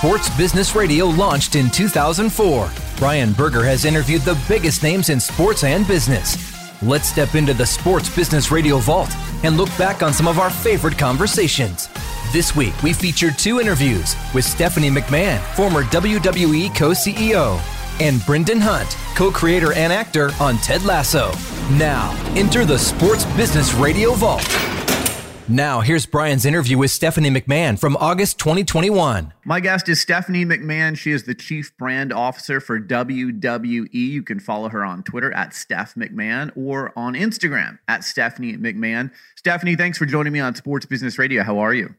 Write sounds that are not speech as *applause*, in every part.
Sports Business Radio launched in 2004, Brian Berger has interviewed the biggest names in sports and business. Let's step into the Sports Business Radio vault and look back on some of our favorite conversations. This week, we featured two interviews with Stephanie McMahon, former WWE co CEO, and Brendan Hunt, co creator and actor on Ted Lasso. Now, enter the Sports Business Radio vault. Now, here's Brian's interview with Stephanie McMahon from August 2021. My guest is Stephanie McMahon. She is the Chief Brand Officer for WWE. You can follow her on Twitter at Steph McMahon or on Instagram at Stephanie McMahon. Stephanie, thanks for joining me on Sports Business Radio. How are you?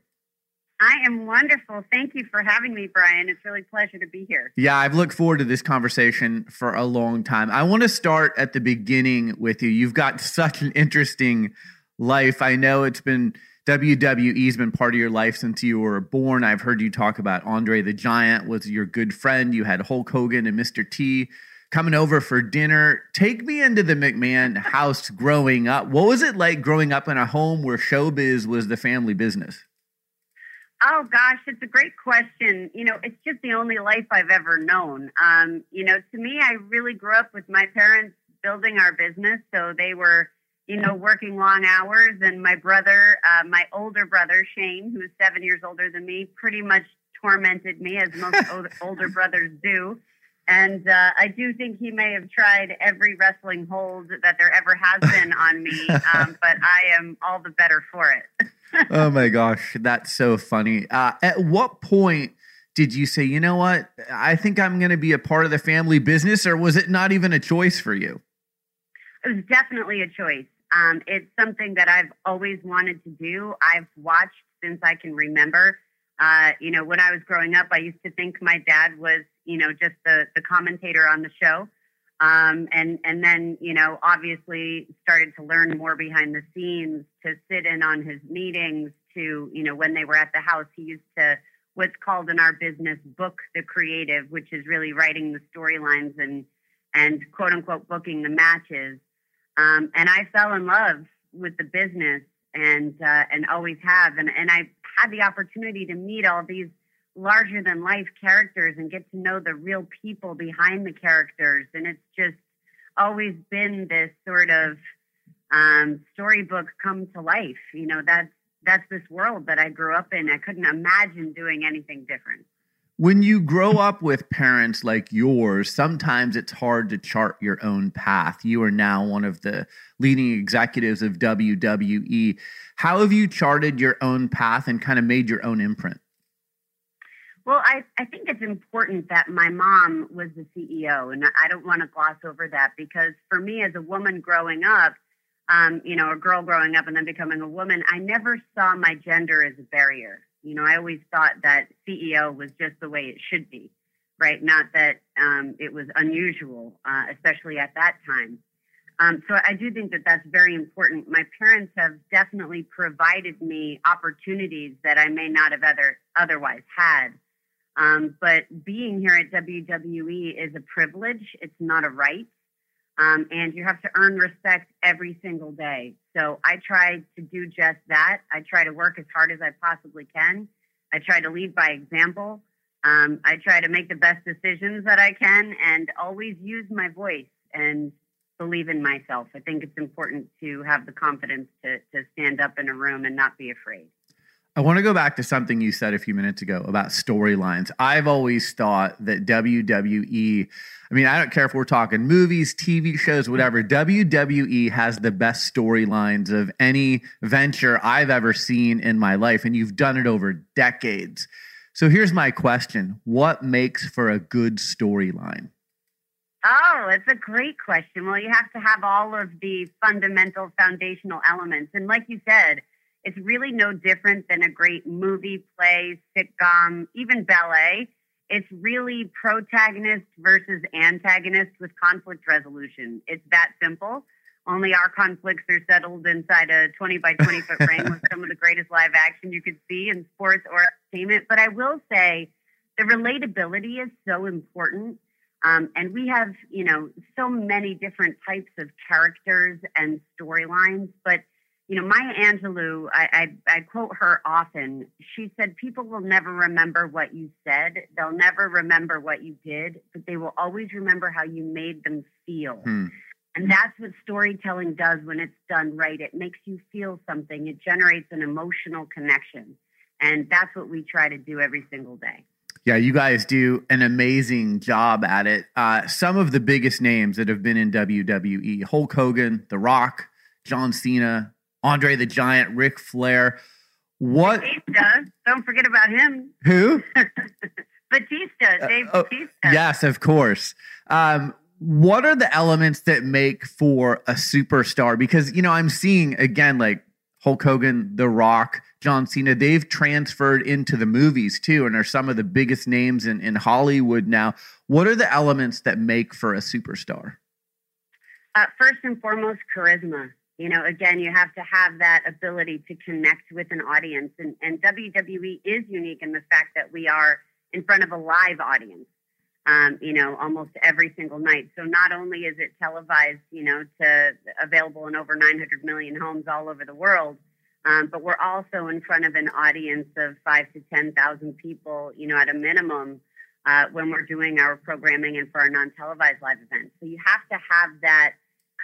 I am wonderful. Thank you for having me, Brian. It's really a pleasure to be here. Yeah, I've looked forward to this conversation for a long time. I want to start at the beginning with you. You've got such an interesting life. I know it's been WWE's been part of your life since you were born. I've heard you talk about Andre the Giant was your good friend. You had Hulk Hogan and Mr. T coming over for dinner. Take me into the McMahon house growing up. What was it like growing up in a home where showbiz was the family business? Oh gosh, it's a great question. You know, it's just the only life I've ever known. Um, you know, to me, I really grew up with my parents building our business, so they were you know, working long hours. And my brother, uh, my older brother, Shane, who's seven years older than me, pretty much tormented me as most *laughs* older brothers do. And uh, I do think he may have tried every wrestling hold that there ever has been on me, um, *laughs* but I am all the better for it. *laughs* oh my gosh, that's so funny. Uh, at what point did you say, you know what, I think I'm going to be a part of the family business, or was it not even a choice for you? It was definitely a choice. Um, it's something that I've always wanted to do. I've watched since I can remember. Uh, you know, when I was growing up, I used to think my dad was, you know, just the, the commentator on the show. Um, and, and then, you know, obviously started to learn more behind the scenes to sit in on his meetings to, you know, when they were at the house, he used to what's called in our business book the creative, which is really writing the storylines and, and quote unquote booking the matches. Um, and I fell in love with the business and uh, and always have. And and I had the opportunity to meet all these larger than life characters and get to know the real people behind the characters. And it's just always been this sort of um, storybook come to life. You know, that's that's this world that I grew up in. I couldn't imagine doing anything different when you grow up with parents like yours, sometimes it's hard to chart your own path. You are now one of the leading executives of WWE. How have you charted your own path and kind of made your own imprint? Well, I, I think it's important that my mom was the CEO, and I don't want to gloss over that because for me, as a woman growing up, um, you know, a girl growing up and then becoming a woman, I never saw my gender as a barrier. You know, I always thought that CEO was just the way it should be, right? Not that um, it was unusual, uh, especially at that time. Um, so I do think that that's very important. My parents have definitely provided me opportunities that I may not have other, otherwise had. Um, but being here at WWE is a privilege. It's not a right. Um, and you have to earn respect every single day. So I try to do just that. I try to work as hard as I possibly can. I try to lead by example. Um, I try to make the best decisions that I can and always use my voice and believe in myself. I think it's important to have the confidence to, to stand up in a room and not be afraid. I want to go back to something you said a few minutes ago about storylines. I've always thought that WWE, I mean, I don't care if we're talking movies, TV shows, whatever, WWE has the best storylines of any venture I've ever seen in my life. And you've done it over decades. So here's my question What makes for a good storyline? Oh, it's a great question. Well, you have to have all of the fundamental foundational elements. And like you said, it's really no different than a great movie, play, sitcom, even ballet. It's really protagonist versus antagonist with conflict resolution. It's that simple. Only our conflicts are settled inside a 20 by 20 foot *laughs* frame with some of the greatest live action you could see in sports or entertainment. But I will say the relatability is so important. Um, and we have, you know, so many different types of characters and storylines. But you know, Maya Angelou, I, I, I quote her often. She said, People will never remember what you said. They'll never remember what you did, but they will always remember how you made them feel. Hmm. And that's what storytelling does when it's done right. It makes you feel something, it generates an emotional connection. And that's what we try to do every single day. Yeah, you guys do an amazing job at it. Uh, some of the biggest names that have been in WWE Hulk Hogan, The Rock, John Cena, Andre the Giant, Ric Flair. What? Batista. Don't forget about him. Who? *laughs* Batista, Dave uh, oh, Batista. Yes, of course. Um, what are the elements that make for a superstar? Because, you know, I'm seeing again, like Hulk Hogan, The Rock, John Cena, they've transferred into the movies too and are some of the biggest names in, in Hollywood now. What are the elements that make for a superstar? Uh, first and foremost, charisma. You know, again, you have to have that ability to connect with an audience. And, and WWE is unique in the fact that we are in front of a live audience um, you know, almost every single night. So not only is it televised, you know, to available in over 900 million homes all over the world, um, but we're also in front of an audience of five to 10,000 people, you know, at a minimum uh, when we're doing our programming and for our non-televised live events. So you have to have that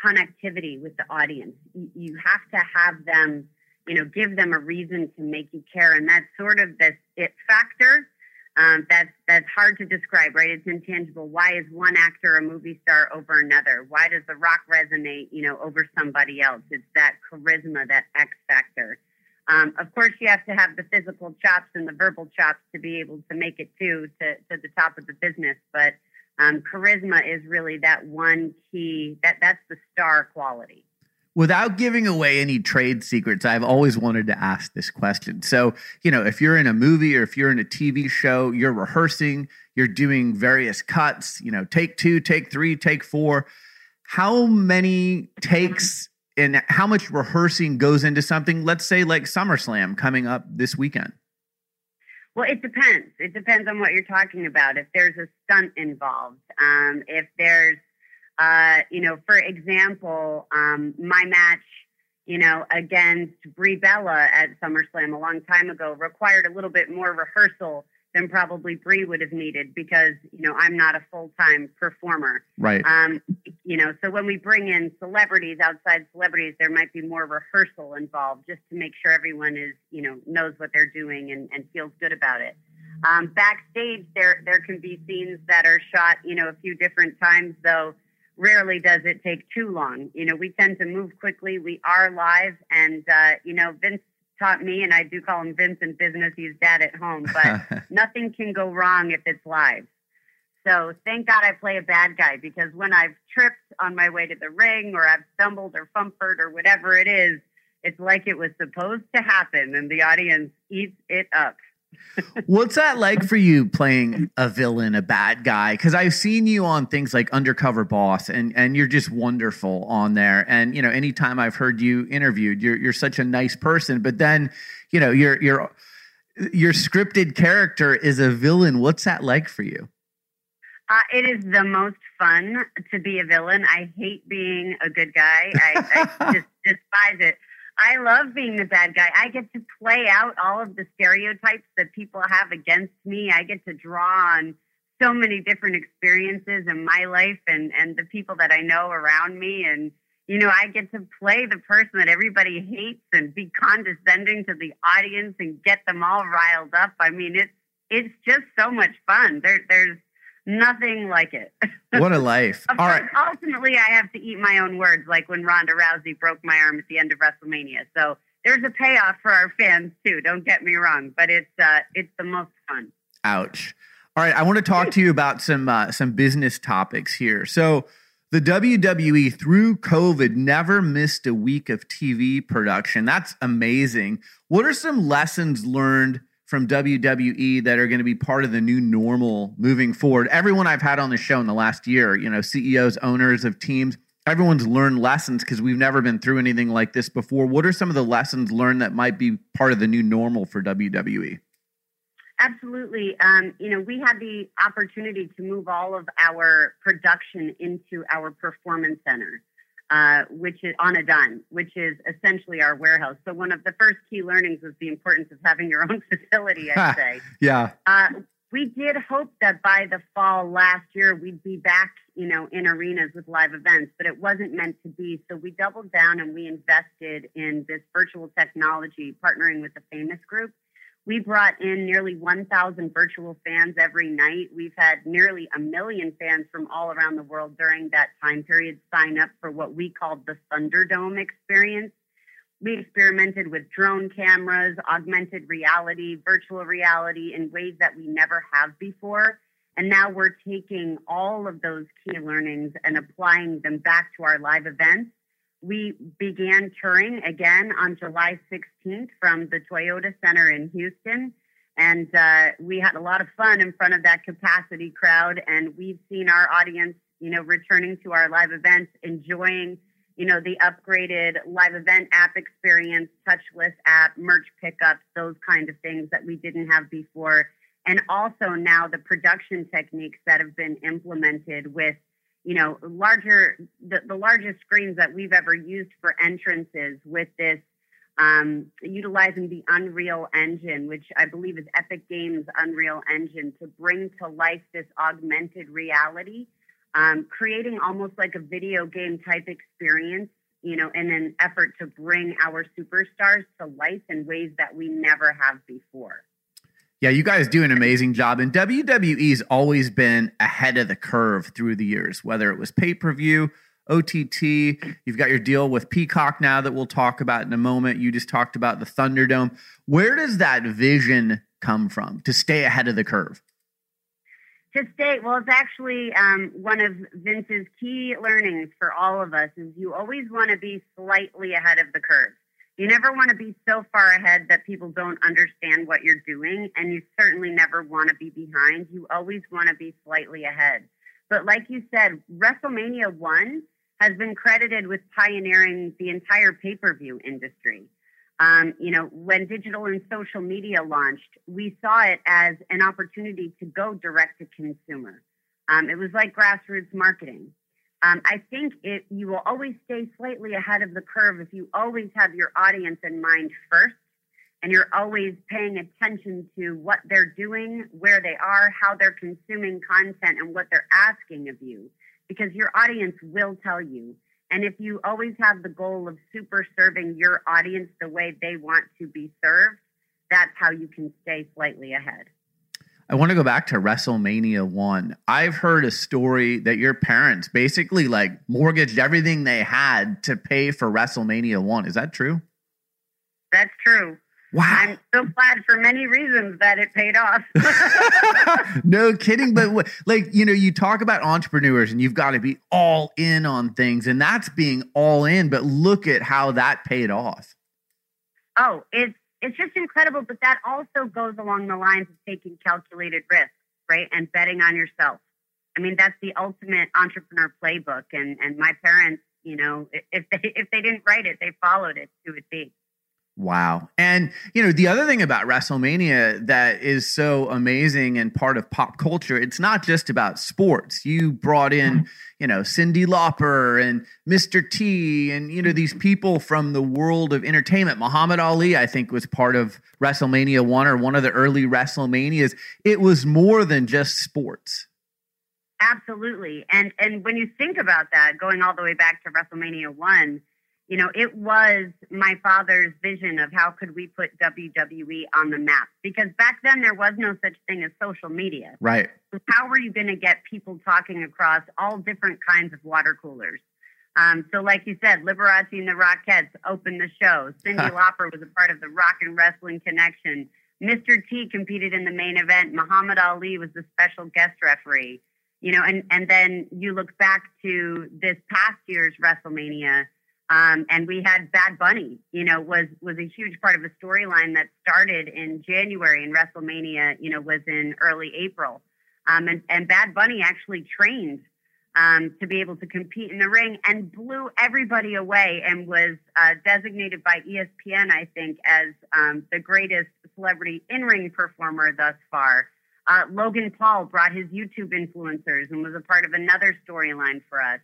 connectivity with the audience. You, have to have them, you know, give them a reason to make you care. And that's sort of this it factor um, that's that's hard to describe, right? It's intangible. Why is one actor a movie star over another? Why does The Rock resonate, you know, over somebody else? It's that charisma, that X factor. Um, of course, you have to have the physical chops and the verbal chops to be able to make it too to, to the top of the business. But um, charisma is really that one key. That that's the star quality without giving away any trade secrets, I've always wanted to ask this question. So, you know, if you're in a movie or if you're in a TV show, you're rehearsing, you're doing various cuts, you know, take two, take three, take four. How many takes and how much rehearsing goes into something, let's say like SummerSlam coming up this weekend? Well, it depends. It depends on what you're talking about. If there's a stunt involved, um, if there's uh, you know, for example, um, my match, you know, against Brie Bella at SummerSlam a long time ago required a little bit more rehearsal than probably Brie would have needed because, you know, I'm not a full time performer. Right. Um, you know, so when we bring in celebrities, outside celebrities, there might be more rehearsal involved just to make sure everyone is, you know, knows what they're doing and, and feels good about it. Um, backstage, there there can be scenes that are shot, you know, a few different times, though rarely does it take too long. You know, we tend to move quickly. We are live, and uh, you know, Vince taught me, and I do call him Vince in business. He's dad at home, but *laughs* nothing can go wrong if it's live. So thank God I play a bad guy because when I've tripped on my way to the ring, or I've stumbled or fumpered or whatever it is, it's like it was supposed to happen, and the audience eats it up. What's that like for you playing a villain, a bad guy? Because I've seen you on things like Undercover Boss, and and you're just wonderful on there. And you know, anytime I've heard you interviewed, you're you're such a nice person. But then, you know, your your your scripted character is a villain. What's that like for you? Uh, it is the most fun to be a villain. I hate being a good guy. I, I *laughs* just despise it. I love being the bad guy. I get to play out all of the stereotypes that people have against me. I get to draw on so many different experiences in my life and and the people that I know around me and you know, I get to play the person that everybody hates and be condescending to the audience and get them all riled up. I mean, it's it's just so much fun. There there's Nothing like it. *laughs* What a life. All course, right. Ultimately, I have to eat my own words, like when Ronda Rousey broke my arm at the end of WrestleMania. So there's a payoff for our fans too. Don't get me wrong, but it's uh, it's the most fun. Ouch. All right, I want to talk to you about some uh, some business topics here. So the WWE through COVID never missed a week of TV production. That's amazing. What are some lessons learned from WWE that are going to be part of the new normal moving forward. Everyone I've had on the show in the last year, you know, CEOs, owners of teams, everyone's learned lessons because we've never been through anything like this before. What are some of the lessons learned that might be part of the new normal for WWE? Absolutely. Um, you know, we had the opportunity to move all of our production into our performance center. Uh, which is on a dime, which is essentially our warehouse. So one of the first key learnings was the importance of having your own *laughs* facility. I'd *laughs* say. yeah. Uh, we did hope that by the fall last year we'd be back, you know, in arenas with live events, but it wasn't meant to be. So we doubled down and we invested in this virtual technology, partnering with the Famous Group. We brought in nearly 1,000 virtual fans every night. We've had nearly a million fans from all around the world during that time period sign up for what we called the Thunderdome experience we experimented with drone cameras, augmented reality, virtual reality in ways that we never have before. And now we're taking all of those key learnings and applying them back to our live events. We began touring again on July 16th from the Toyota Center in Houston. And uh, we had a lot of fun in front of that capacity crowd. And we've seen our audience, you know, returning to our live events, enjoying you know, the upgraded live event app experience, touchless app, merch pickups, those kind of things that we didn't have before. And also now the production techniques that have been implemented with, you know, larger, the, the largest screens that we've ever used for entrances with this, um, utilizing the Unreal Engine, which I believe is Epic Games Unreal Engine to bring to life this augmented reality um, creating almost like a video game type experience, you know, in an effort to bring our superstars to life in ways that we never have before. Yeah, you guys do an amazing job. And WWE's always been ahead of the curve through the years, whether it was pay per view, OTT. You've got your deal with Peacock now that we'll talk about in a moment. You just talked about the Thunderdome. Where does that vision come from to stay ahead of the curve? to stay well it's actually um, one of vince's key learnings for all of us is you always want to be slightly ahead of the curve you never want to be so far ahead that people don't understand what you're doing and you certainly never want to be behind you always want to be slightly ahead but like you said wrestlemania 1 has been credited with pioneering the entire pay-per-view industry um, you know, when digital and social media launched, we saw it as an opportunity to go direct to consumer. Um, it was like grassroots marketing. Um, I think it, you will always stay slightly ahead of the curve if you always have your audience in mind first and you're always paying attention to what they're doing, where they are, how they're consuming content, and what they're asking of you, because your audience will tell you. And if you always have the goal of super serving your audience the way they want to be served, that's how you can stay slightly ahead. I want to go back to WrestleMania 1. I've heard a story that your parents basically like mortgaged everything they had to pay for WrestleMania 1. Is that true? That's true. Wow. I'm so glad for many reasons that it paid off. *laughs* *laughs* no kidding. But like, you know, you talk about entrepreneurs and you've got to be all in on things, and that's being all in. But look at how that paid off. Oh, it's it's just incredible. But that also goes along the lines of taking calculated risks, right? And betting on yourself. I mean, that's the ultimate entrepreneur playbook. And and my parents, you know, if they *laughs* if they didn't write it, they followed it to a T. Wow. And, you know, the other thing about WrestleMania that is so amazing and part of pop culture, it's not just about sports. You brought in, mm-hmm. you know, Cyndi Lauper and Mr. T and, you know, these people from the world of entertainment. Muhammad Ali, I think, was part of WrestleMania 1 or one of the early WrestleManias. It was more than just sports. Absolutely. And and when you think about that, going all the way back to WrestleMania 1, you know, it was my father's vision of how could we put WWE on the map because back then there was no such thing as social media. Right. So how were you going to get people talking across all different kinds of water coolers? Um, so, like you said, Liberace and the Rockettes opened the show. *laughs* Cyndi Lauper was a part of the Rock and Wrestling Connection. Mr. T competed in the main event. Muhammad Ali was the special guest referee. You know, and and then you look back to this past year's WrestleMania um, and we had Bad Bunny, you know, was was a huge part of a storyline that started in January and WrestleMania, you know, was in early April. Um, and, and Bad Bunny actually trained um, to be able to compete in the ring and blew everybody away and was uh, designated by ESPN, I think, as um, the greatest celebrity in ring performer thus far. Uh, Logan Paul brought his YouTube influencers and was a part of another storyline for us.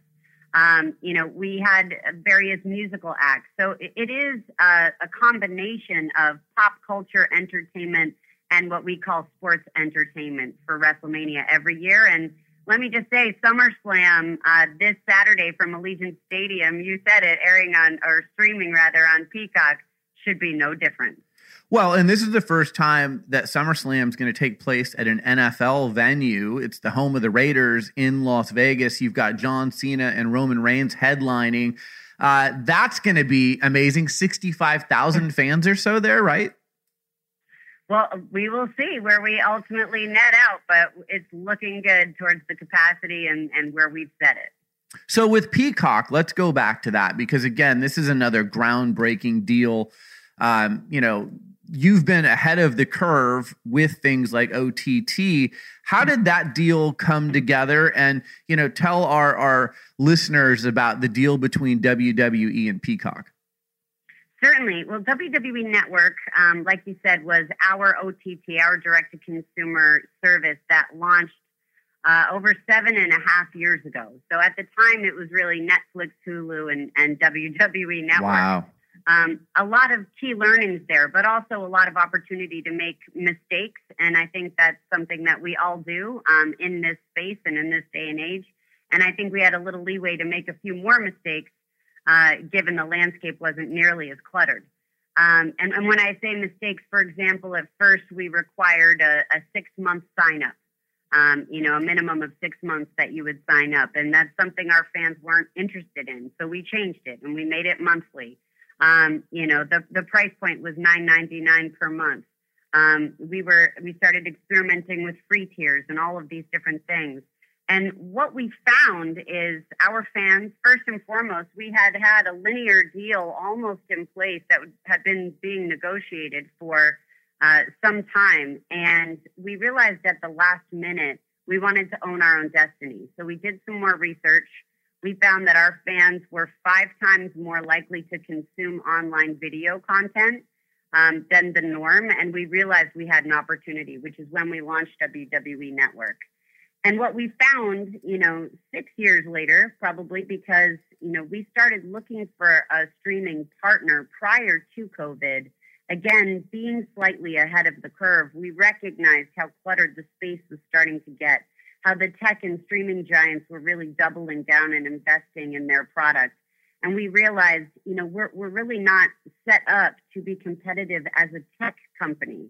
Um, you know, we had various musical acts. So it, it is a, a combination of pop culture entertainment and what we call sports entertainment for WrestleMania every year. And let me just say, SummerSlam uh, this Saturday from Allegiant Stadium, you said it, airing on or streaming rather on Peacock, should be no different. Well, and this is the first time that SummerSlam is going to take place at an NFL venue. It's the home of the Raiders in Las Vegas. You've got John Cena and Roman Reigns headlining. Uh, that's going to be amazing. 65,000 *laughs* fans or so there, right? Well, we will see where we ultimately net out, but it's looking good towards the capacity and, and where we've set it. So with Peacock, let's go back to that because again, this is another groundbreaking deal. Um, you know, you've been ahead of the curve with things like OTT. How did that deal come together? And you know, tell our our listeners about the deal between WWE and Peacock. Certainly. Well, WWE Network, um, like you said, was our OTT, our direct to consumer service that launched uh, over seven and a half years ago. So at the time, it was really Netflix, Hulu, and, and WWE Network. Wow. Um, a lot of key learnings there, but also a lot of opportunity to make mistakes. And I think that's something that we all do um, in this space and in this day and age. And I think we had a little leeway to make a few more mistakes uh, given the landscape wasn't nearly as cluttered. Um, and, and, when I say mistakes, for example, at first we required a, a six month sign up, um, you know, a minimum of six months that you would sign up. And that's something our fans weren't interested in. So we changed it and we made it monthly. Um, you know, the, the price point was nine ninety nine per month. Um, we were we started experimenting with free tiers and all of these different things. And what we found is our fans, first and foremost, we had had a linear deal almost in place that had been being negotiated for uh, some time. And we realized at the last minute we wanted to own our own destiny. So we did some more research. We found that our fans were five times more likely to consume online video content um, than the norm. And we realized we had an opportunity, which is when we launched WWE Network. And what we found, you know, six years later, probably because, you know, we started looking for a streaming partner prior to COVID. Again, being slightly ahead of the curve, we recognized how cluttered the space was starting to get, how the tech and streaming giants were really doubling down and investing in their products. And we realized, you know, we're, we're really not set up to be competitive as a tech company.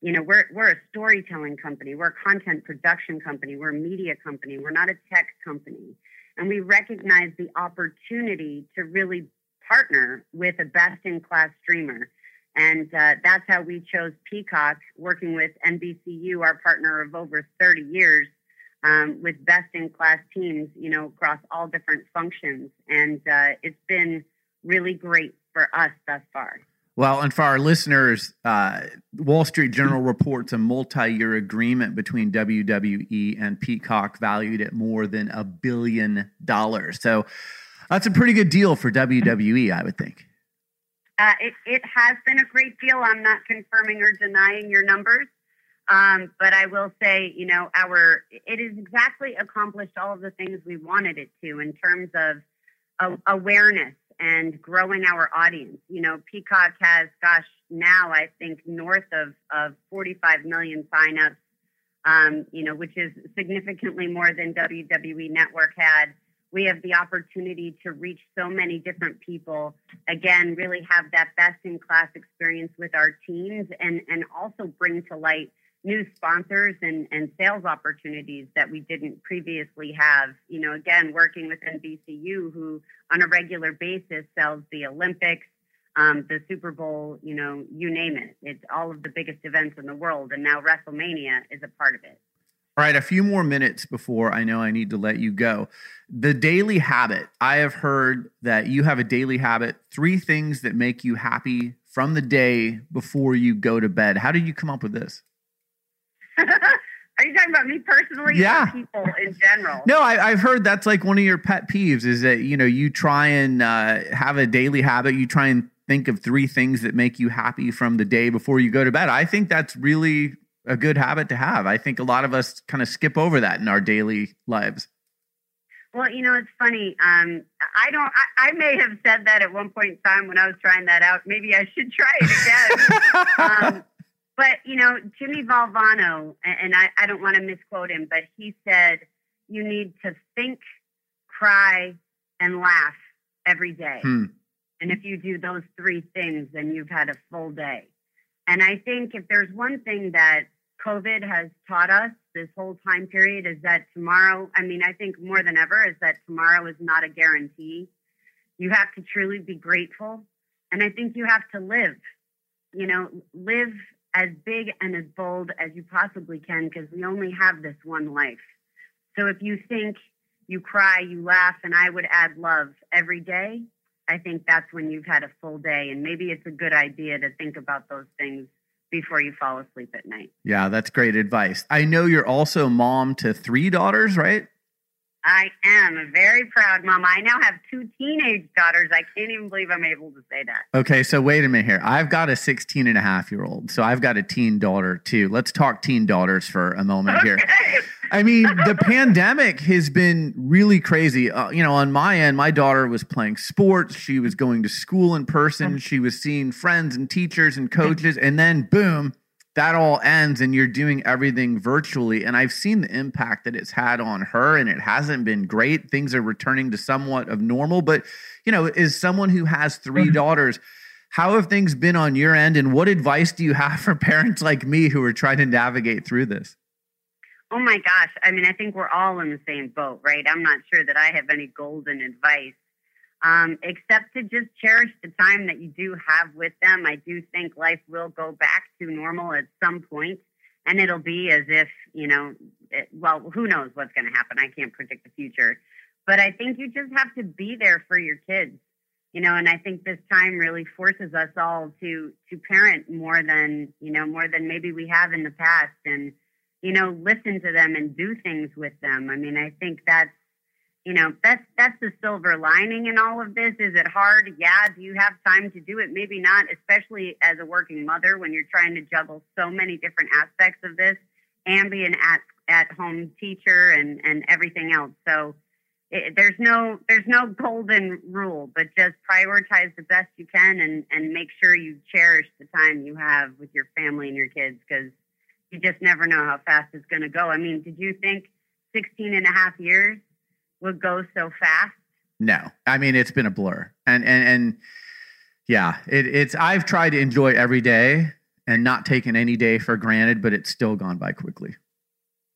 You know we're we're a storytelling company. We're a content production company. We're a media company. We're not a tech company. And we recognize the opportunity to really partner with a best in class streamer. And uh, that's how we chose peacock working with nbcu our partner of over 30 years um, with best in class teams you know across all different functions and uh, it's been really great for us thus far well, and for our listeners, uh, Wall Street Journal reports a multi-year agreement between WWE and Peacock valued at more than a billion dollars. So that's a pretty good deal for WWE, I would think. Uh, it, it has been a great deal. I'm not confirming or denying your numbers, um, but I will say, you know, our it has exactly accomplished all of the things we wanted it to in terms of awareness and growing our audience. You know, Peacock has, gosh, now I think north of, of 45 million signups, um, you know, which is significantly more than WWE Network had. We have the opportunity to reach so many different people. Again, really have that best in class experience with our teams and, and also bring to light new sponsors and, and sales opportunities that we didn't previously have. You know, again, working with NBCU, who on a regular basis sells the Olympics, um, the Super Bowl, you know, you name it. It's all of the biggest events in the world. And now WrestleMania is a part of it. All right, a few more minutes before I know I need to let you go. The daily habit. I have heard that you have a daily habit, three things that make you happy from the day before you go to bed. How did you come up with this? Are you talking about me personally? Yeah. people in general? No, I, have heard that's like one of your pet peeves is that, you know, you try and uh, have a daily habit. You try and think of three things that make you happy from the day before you go to bed. I think that's really a good habit to have. I think a lot of us kind of skip over that in our daily lives. Well, you know, it's funny. Um, I don't. I, I, may have said that at one point in time when I was trying that out. Maybe I should try it again. *laughs* um, but you know, Jimmy Valvano, and I, I don't want to misquote him, but he said you need to think, cry, and laugh every day. Hmm. And if you do those three things, then you've had a full day. And I think if there's one thing that COVID has taught us this whole time period is that tomorrow, I mean, I think more than ever, is that tomorrow is not a guarantee. You have to truly be grateful. And I think you have to live, you know, live as big and as bold as you possibly can because we only have this one life. So if you think you cry, you laugh, and I would add love every day, I think that's when you've had a full day. And maybe it's a good idea to think about those things before you fall asleep at night. Yeah, that's great advice. I know you're also mom to three daughters, right? I am a very proud mom. I now have two teenage daughters. I can't even believe I'm able to say that. Okay, so wait a minute here. I've got a 16 and a half year old. So I've got a teen daughter too. Let's talk teen daughters for a moment okay. here. I mean, *laughs* the pandemic has been really crazy. Uh, you know, on my end, my daughter was playing sports. She was going to school in person. She was seeing friends and teachers and coaches. And then, boom, that all ends and you're doing everything virtually. And I've seen the impact that it's had on her, and it hasn't been great. Things are returning to somewhat of normal. But, you know, as someone who has 3 mm-hmm. daughters, how have things been on your end? And what advice do you have *laughs* for parents like me who are trying to navigate through this? Oh my gosh. I mean, I think we're all in the same boat, right? I'm not sure that I have any golden advice, um, except to just cherish the time that you do have with them. I do think life will go back to normal at some point, and it'll be as if, you know, it, well, who knows what's going to happen? I can't predict the future. But I think you just have to be there for your kids, you know, and I think this time really forces us all to to parent more than, you know, more than maybe we have in the past. And you know, listen to them and do things with them. I mean, I think that's, you know, that's that's the silver lining in all of this. Is it hard? Yeah. Do you have time to do it? Maybe not, especially as a working mother when you're trying to juggle so many different aspects of this and be an at at home teacher and and everything else. So it, there's no there's no golden rule, but just prioritize the best you can and and make sure you cherish the time you have with your family and your kids because you just never know how fast it's going to go. I mean, did you think 16 and a half years would go so fast? No, I mean, it's been a blur. And, and, and yeah, it, it's, I've tried to enjoy every day and not taken any day for granted, but it's still gone by quickly.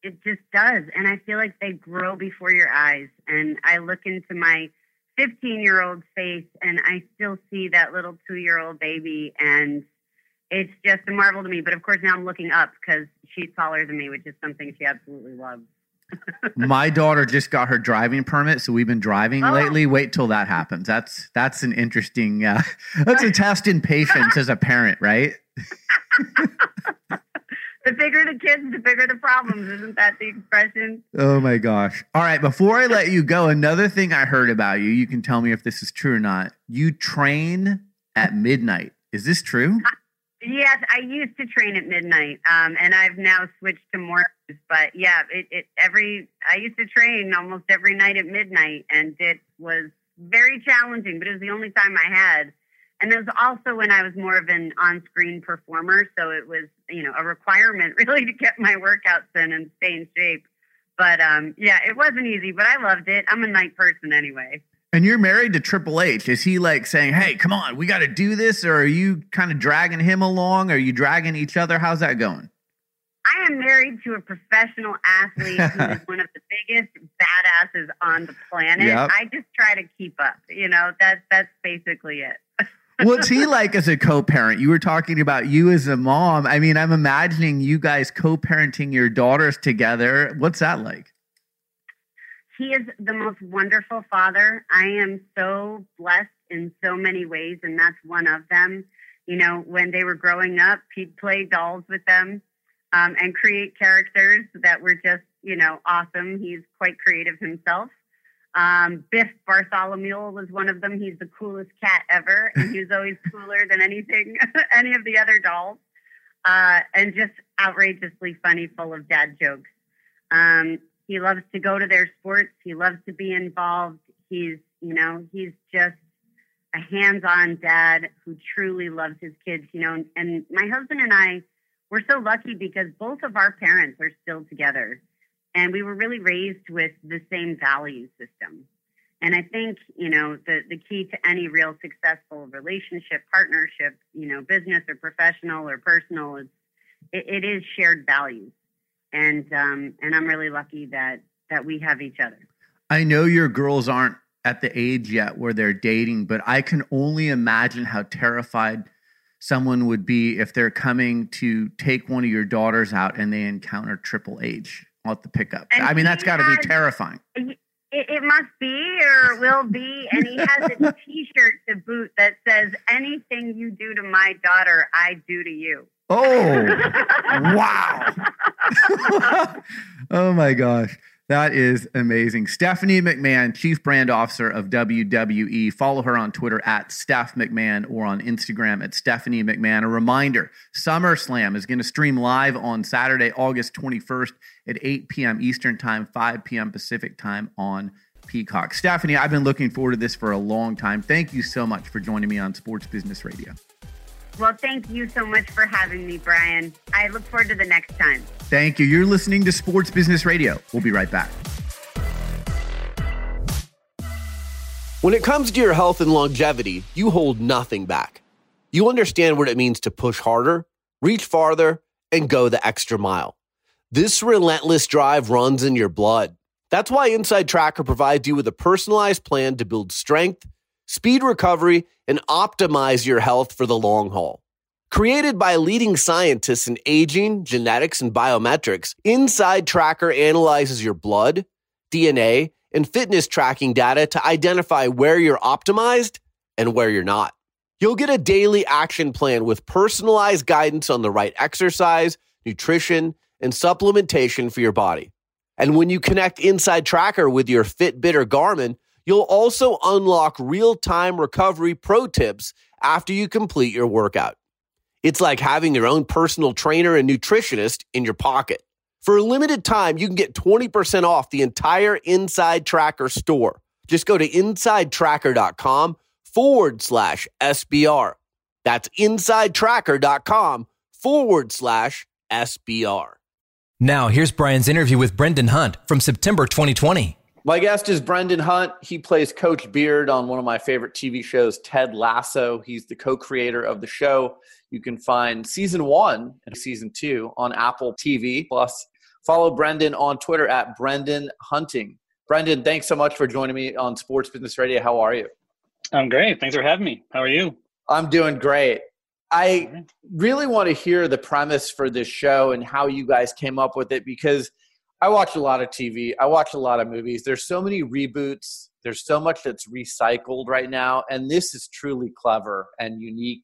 It just does. And I feel like they grow before your eyes. And I look into my 15 year old face and I still see that little two year old baby. And it's just a marvel to me. But of course, now I'm looking up because she's taller than me, which is something she absolutely loves. My daughter just got her driving permit, so we've been driving oh. lately. Wait till that happens. That's that's an interesting. Uh, that's a test in patience as a parent, right? *laughs* the bigger the kids, the bigger the problems. Isn't that the expression? Oh my gosh! All right, before I let you go, another thing I heard about you. You can tell me if this is true or not. You train at midnight. Is this true? Yes, I used to train at midnight, um, and I've now switched to mornings. But yeah, it, it every I used to train almost every night at midnight, and it was very challenging. But it was the only time I had, and it was also when I was more of an on-screen performer, so it was you know a requirement *laughs* really to get my workouts in and stay in shape. But um, yeah, it wasn't easy, but I loved it. I'm a night person anyway. And you're married to Triple H. Is he like saying, "Hey, come on, we got to do this," or are you kind of dragging him along? Are you dragging each other? How's that going? I am married to a professional athlete who is *laughs* one of the biggest badasses on the planet. Yep. I just try to keep up. You know, that's that's basically it. *laughs* What's he like as a co-parent? You were talking about you as a mom. I mean, I'm imagining you guys co-parenting your daughters together. What's that like? he is the most wonderful father. I am so blessed in so many ways, and that's one of them. You know, when they were growing up, he'd play dolls with them um, and create characters that were just, you know, awesome. He's quite creative himself. Um, Biff Bartholomew was one of them. He's the coolest cat ever, and *laughs* he was always cooler than anything, *laughs* any of the other dolls, uh, and just outrageously funny, full of dad jokes. Um, He loves to go to their sports. He loves to be involved. He's, you know, he's just a hands-on dad who truly loves his kids, you know, and my husband and I we're so lucky because both of our parents are still together and we were really raised with the same value system. And I think, you know, the, the key to any real successful relationship, partnership, you know, business or professional or personal is it, it is shared values. And um, and I'm really lucky that that we have each other. I know your girls aren't at the age yet where they're dating, but I can only imagine how terrified someone would be if they're coming to take one of your daughters out and they encounter Triple H at the pickup. And I mean, that's got to be terrifying. It, it, must be or will be. And he has a *laughs* t shirt to boot that says, Anything you do to my daughter, I do to you. Oh, *laughs* wow. *laughs* oh my gosh. That is amazing. Stephanie McMahon, Chief Brand Officer of WWE. Follow her on Twitter at Steph McMahon or on Instagram at Stephanie McMahon. A reminder SummerSlam is going to stream live on Saturday, August 21st at 8 p.m. Eastern Time, 5 p.m. Pacific Time on Peacock. Stephanie, I've been looking forward to this for a long time. Thank you so much for joining me on Sports Business Radio. Well, thank you so much for having me, Brian. I look forward to the next time. Thank you. You're listening to Sports Business Radio. We'll be right back. When it comes to your health and longevity, you hold nothing back. You understand what it means to push harder, reach farther, and go the extra mile. This relentless drive runs in your blood. That's why Inside Tracker provides you with a personalized plan to build strength speed recovery, and optimize your health for the long haul. Created by leading scientists in aging, genetics, and biometrics, Inside Tracker analyzes your blood, DNA, and fitness tracking data to identify where you're optimized and where you're not. You'll get a daily action plan with personalized guidance on the right exercise, nutrition, and supplementation for your body. And when you connect Inside Tracker with your Fitbit or Garmin, You'll also unlock real time recovery pro tips after you complete your workout. It's like having your own personal trainer and nutritionist in your pocket. For a limited time, you can get 20% off the entire Inside Tracker store. Just go to insidetracker.com forward slash SBR. That's insidetracker.com forward slash SBR. Now, here's Brian's interview with Brendan Hunt from September 2020. My guest is Brendan Hunt. He plays Coach Beard on one of my favorite TV shows, Ted Lasso. He's the co creator of the show. You can find season one and season two on Apple TV. Plus, follow Brendan on Twitter at Brendan Hunting. Brendan, thanks so much for joining me on Sports Business Radio. How are you? I'm great. Thanks for having me. How are you? I'm doing great. I really want to hear the premise for this show and how you guys came up with it because I watch a lot of TV. I watch a lot of movies. There's so many reboots. There's so much that's recycled right now, and this is truly clever and unique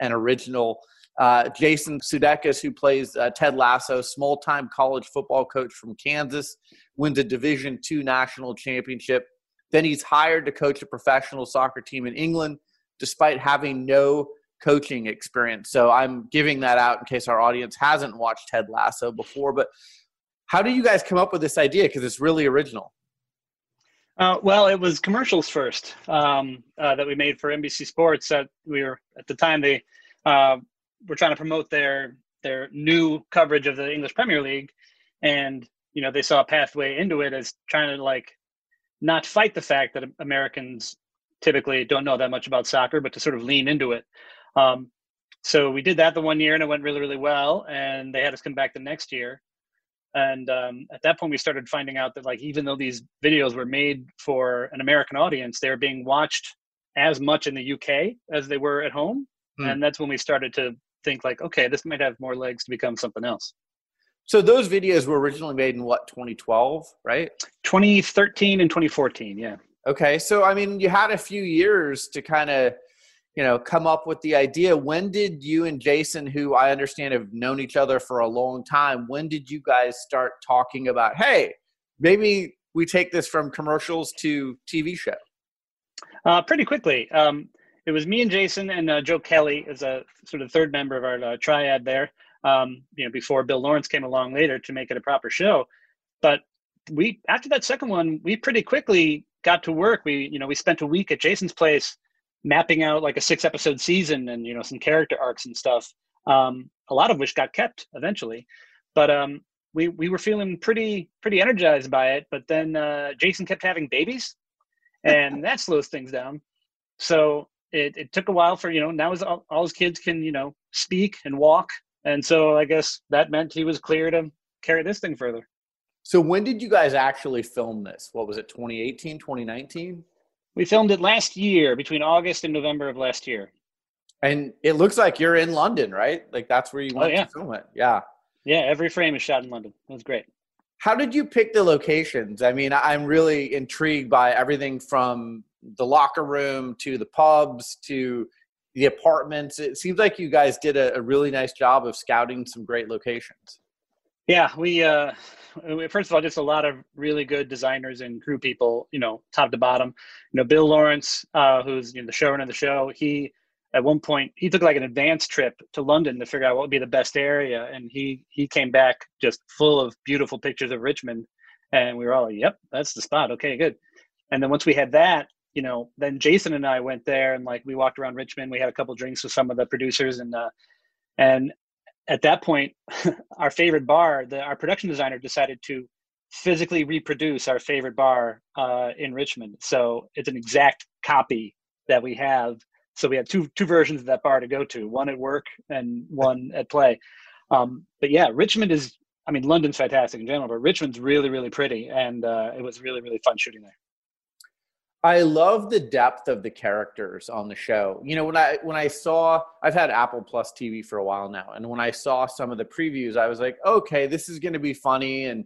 and original. Uh, Jason Sudeikis, who plays uh, Ted Lasso, small-time college football coach from Kansas, wins a Division two national championship. Then he's hired to coach a professional soccer team in England, despite having no coaching experience. So I'm giving that out in case our audience hasn't watched Ted Lasso before. But how do you guys come up with this idea? Because it's really original. Uh, well, it was commercials first um, uh, that we made for NBC Sports. That we were at the time they uh, were trying to promote their their new coverage of the English Premier League, and you know they saw a pathway into it as trying to like not fight the fact that Americans typically don't know that much about soccer, but to sort of lean into it. Um, so we did that the one year, and it went really really well. And they had us come back the next year, and um, at that point we started finding out that like even though these videos were made for an american audience they're being watched as much in the uk as they were at home. Hmm. and that's when we started to think like okay this might have more legs to become something else. So those videos were originally made in what 2012 right? 2013 and 2014 yeah. Okay so i mean you had a few years to kind of you know come up with the idea. When did you and jason who i understand have known each other for a long time when did you guys start talking about hey maybe we take this from commercials to tv show? Uh, pretty quickly. Um, it was me and jason and uh, joe kelly as a sort of third member of our uh, triad there um, you know before bill lawrence came along later to make it a proper show. But we after that second one, we pretty quickly got to work. We you know we spent a week at Jason's place mapping out like a six episode season and you know some character arcs and stuff. Um, a lot of which got kept eventually, but um, we we were feeling pretty pretty energized by it. But then uh, Jason kept having babies, and that slows things down. So it, it took a while for you know now his, all, all his kids can you know speak and walk, and so I guess that meant he was clear to carry this thing further. So when did you guys actually film this? What was it, 2018, 2019? We filmed it last year, between August and November of last year. And it looks like you're in London, right? Like that's where you oh, went oh, yeah. to film it. Yeah. Yeah, every frame is shot in London. That's great. How did you pick the locations? I mean, I'm really intrigued by everything from the locker room to the pubs to the apartments. It seems like you guys did a, a really nice job of scouting some great locations. Yeah, we uh, first of all just a lot of really good designers and crew people, you know, top to bottom. You know, Bill Lawrence, uh, who's you know, the showrunner of the show, he at one point he took like an advanced trip to London to figure out what would be the best area, and he he came back just full of beautiful pictures of Richmond, and we were all like, "Yep, that's the spot." Okay, good. And then once we had that, you know, then Jason and I went there and like we walked around Richmond. We had a couple drinks with some of the producers and uh, and at that point, *laughs* our favorite bar, the, our production designer decided to physically reproduce our favorite bar uh, in Richmond. So it's an exact copy that we have. So we have two two versions of that bar to go to, one at work and one *laughs* at play. Um, but yeah, Richmond is. I mean, London's fantastic in general, but Richmond's really really pretty, and uh, it was really really fun shooting there. I love the depth of the characters on the show. You know, when I when I saw I've had Apple Plus TV for a while now, and when I saw some of the previews, I was like, okay, this is going to be funny and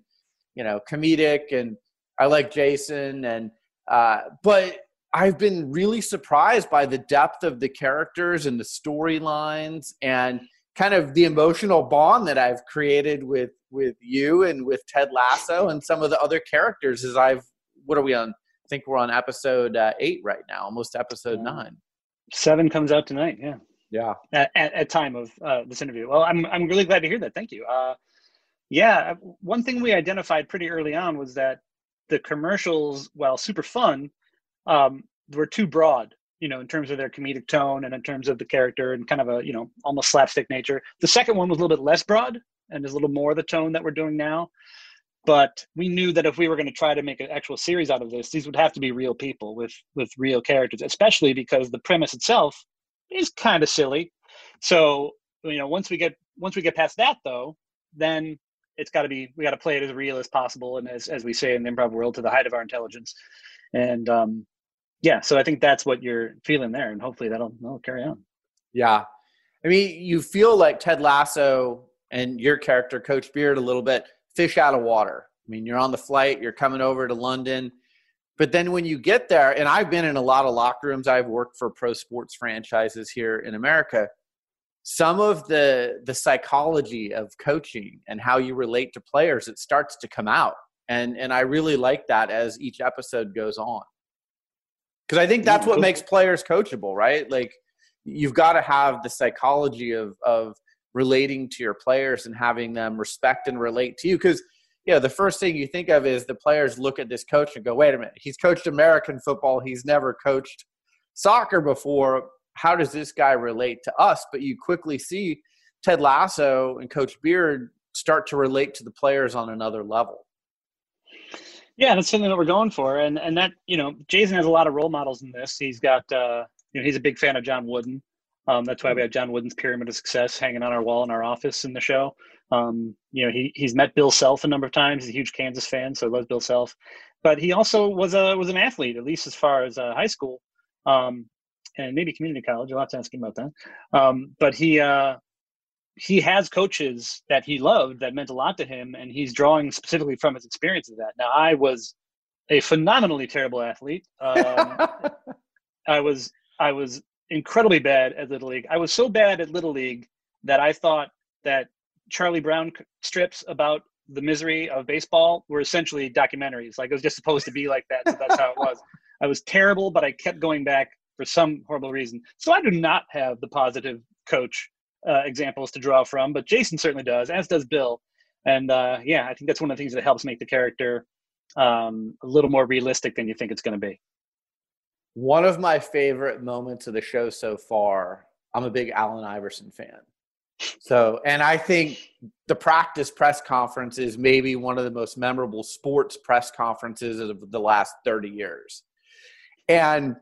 you know comedic, and I like Jason, and uh, but I've been really surprised by the depth of the characters and the storylines and kind of the emotional bond that I've created with with you and with Ted Lasso and some of the other characters as I've what are we on think we're on episode uh, eight right now, almost episode nine. Seven comes out tonight. Yeah. Yeah. At, at, at time of uh, this interview. Well, I'm I'm really glad to hear that. Thank you. Uh, yeah, one thing we identified pretty early on was that the commercials, while super fun, um, were too broad. You know, in terms of their comedic tone and in terms of the character and kind of a you know almost slapstick nature. The second one was a little bit less broad and is a little more the tone that we're doing now but we knew that if we were going to try to make an actual series out of this these would have to be real people with with real characters especially because the premise itself is kind of silly. So you know once we get once we get past that though then it's got to be we got to play it as real as possible and as as we say in the improv world to the height of our intelligence. And um yeah so i think that's what you're feeling there and hopefully that'll, that'll carry on. Yeah. I mean you feel like ted lasso and your character coach beard a little bit fish out of water. I mean, you're on the flight, you're coming over to London. But then when you get there, and I've been in a lot of locker rooms, I've worked for pro sports franchises here in America. Some of the the psychology of coaching and how you relate to players, it starts to come out. And and I really like that as each episode goes on. Because I think that's what makes players coachable, right? Like you've got to have the psychology of of relating to your players and having them respect and relate to you. Because you know the first thing you think of is the players look at this coach and go wait a minute he's coached american football. He's never coached soccer before. How does this guy relate to us? But you quickly see ted lasso and coach beard start to relate to the players on another level. Yeah that's something that we're going for. And and that you know jason has a lot of role models in this. He's got uh you know he's a big fan of john wooden um, that's why we have John Wooden's Pyramid of Success hanging on our wall in our office in the show. Um, you know, he he's met Bill Self a number of times. He's a huge Kansas fan, so loves Bill Self. But he also was a was an athlete, at least as far as uh, high school, um, and maybe community college. I'll have to ask him about that. Um, but he uh, he has coaches that he loved that meant a lot to him, and he's drawing specifically from his experience of that. Now, I was a phenomenally terrible athlete. Um, *laughs* I was I was incredibly bad at Little League. I was so bad at Little League that I thought that Charlie Brown strips about the misery of baseball were essentially documentaries. Like it was just supposed to be like that. So that's how it was. I was terrible, but I kept going back for some horrible reason. So I do not have the positive coach uh, examples to draw from, but Jason certainly does, as does Bill. And uh, yeah, I think that's one of the things that helps make the character um, a little more realistic than you think it's going to be. One of my favorite moments of the show so far. I'm a big Allen Iverson fan. So, and I think the practice press conference is maybe one of the most memorable sports press conferences of the last 30 years. And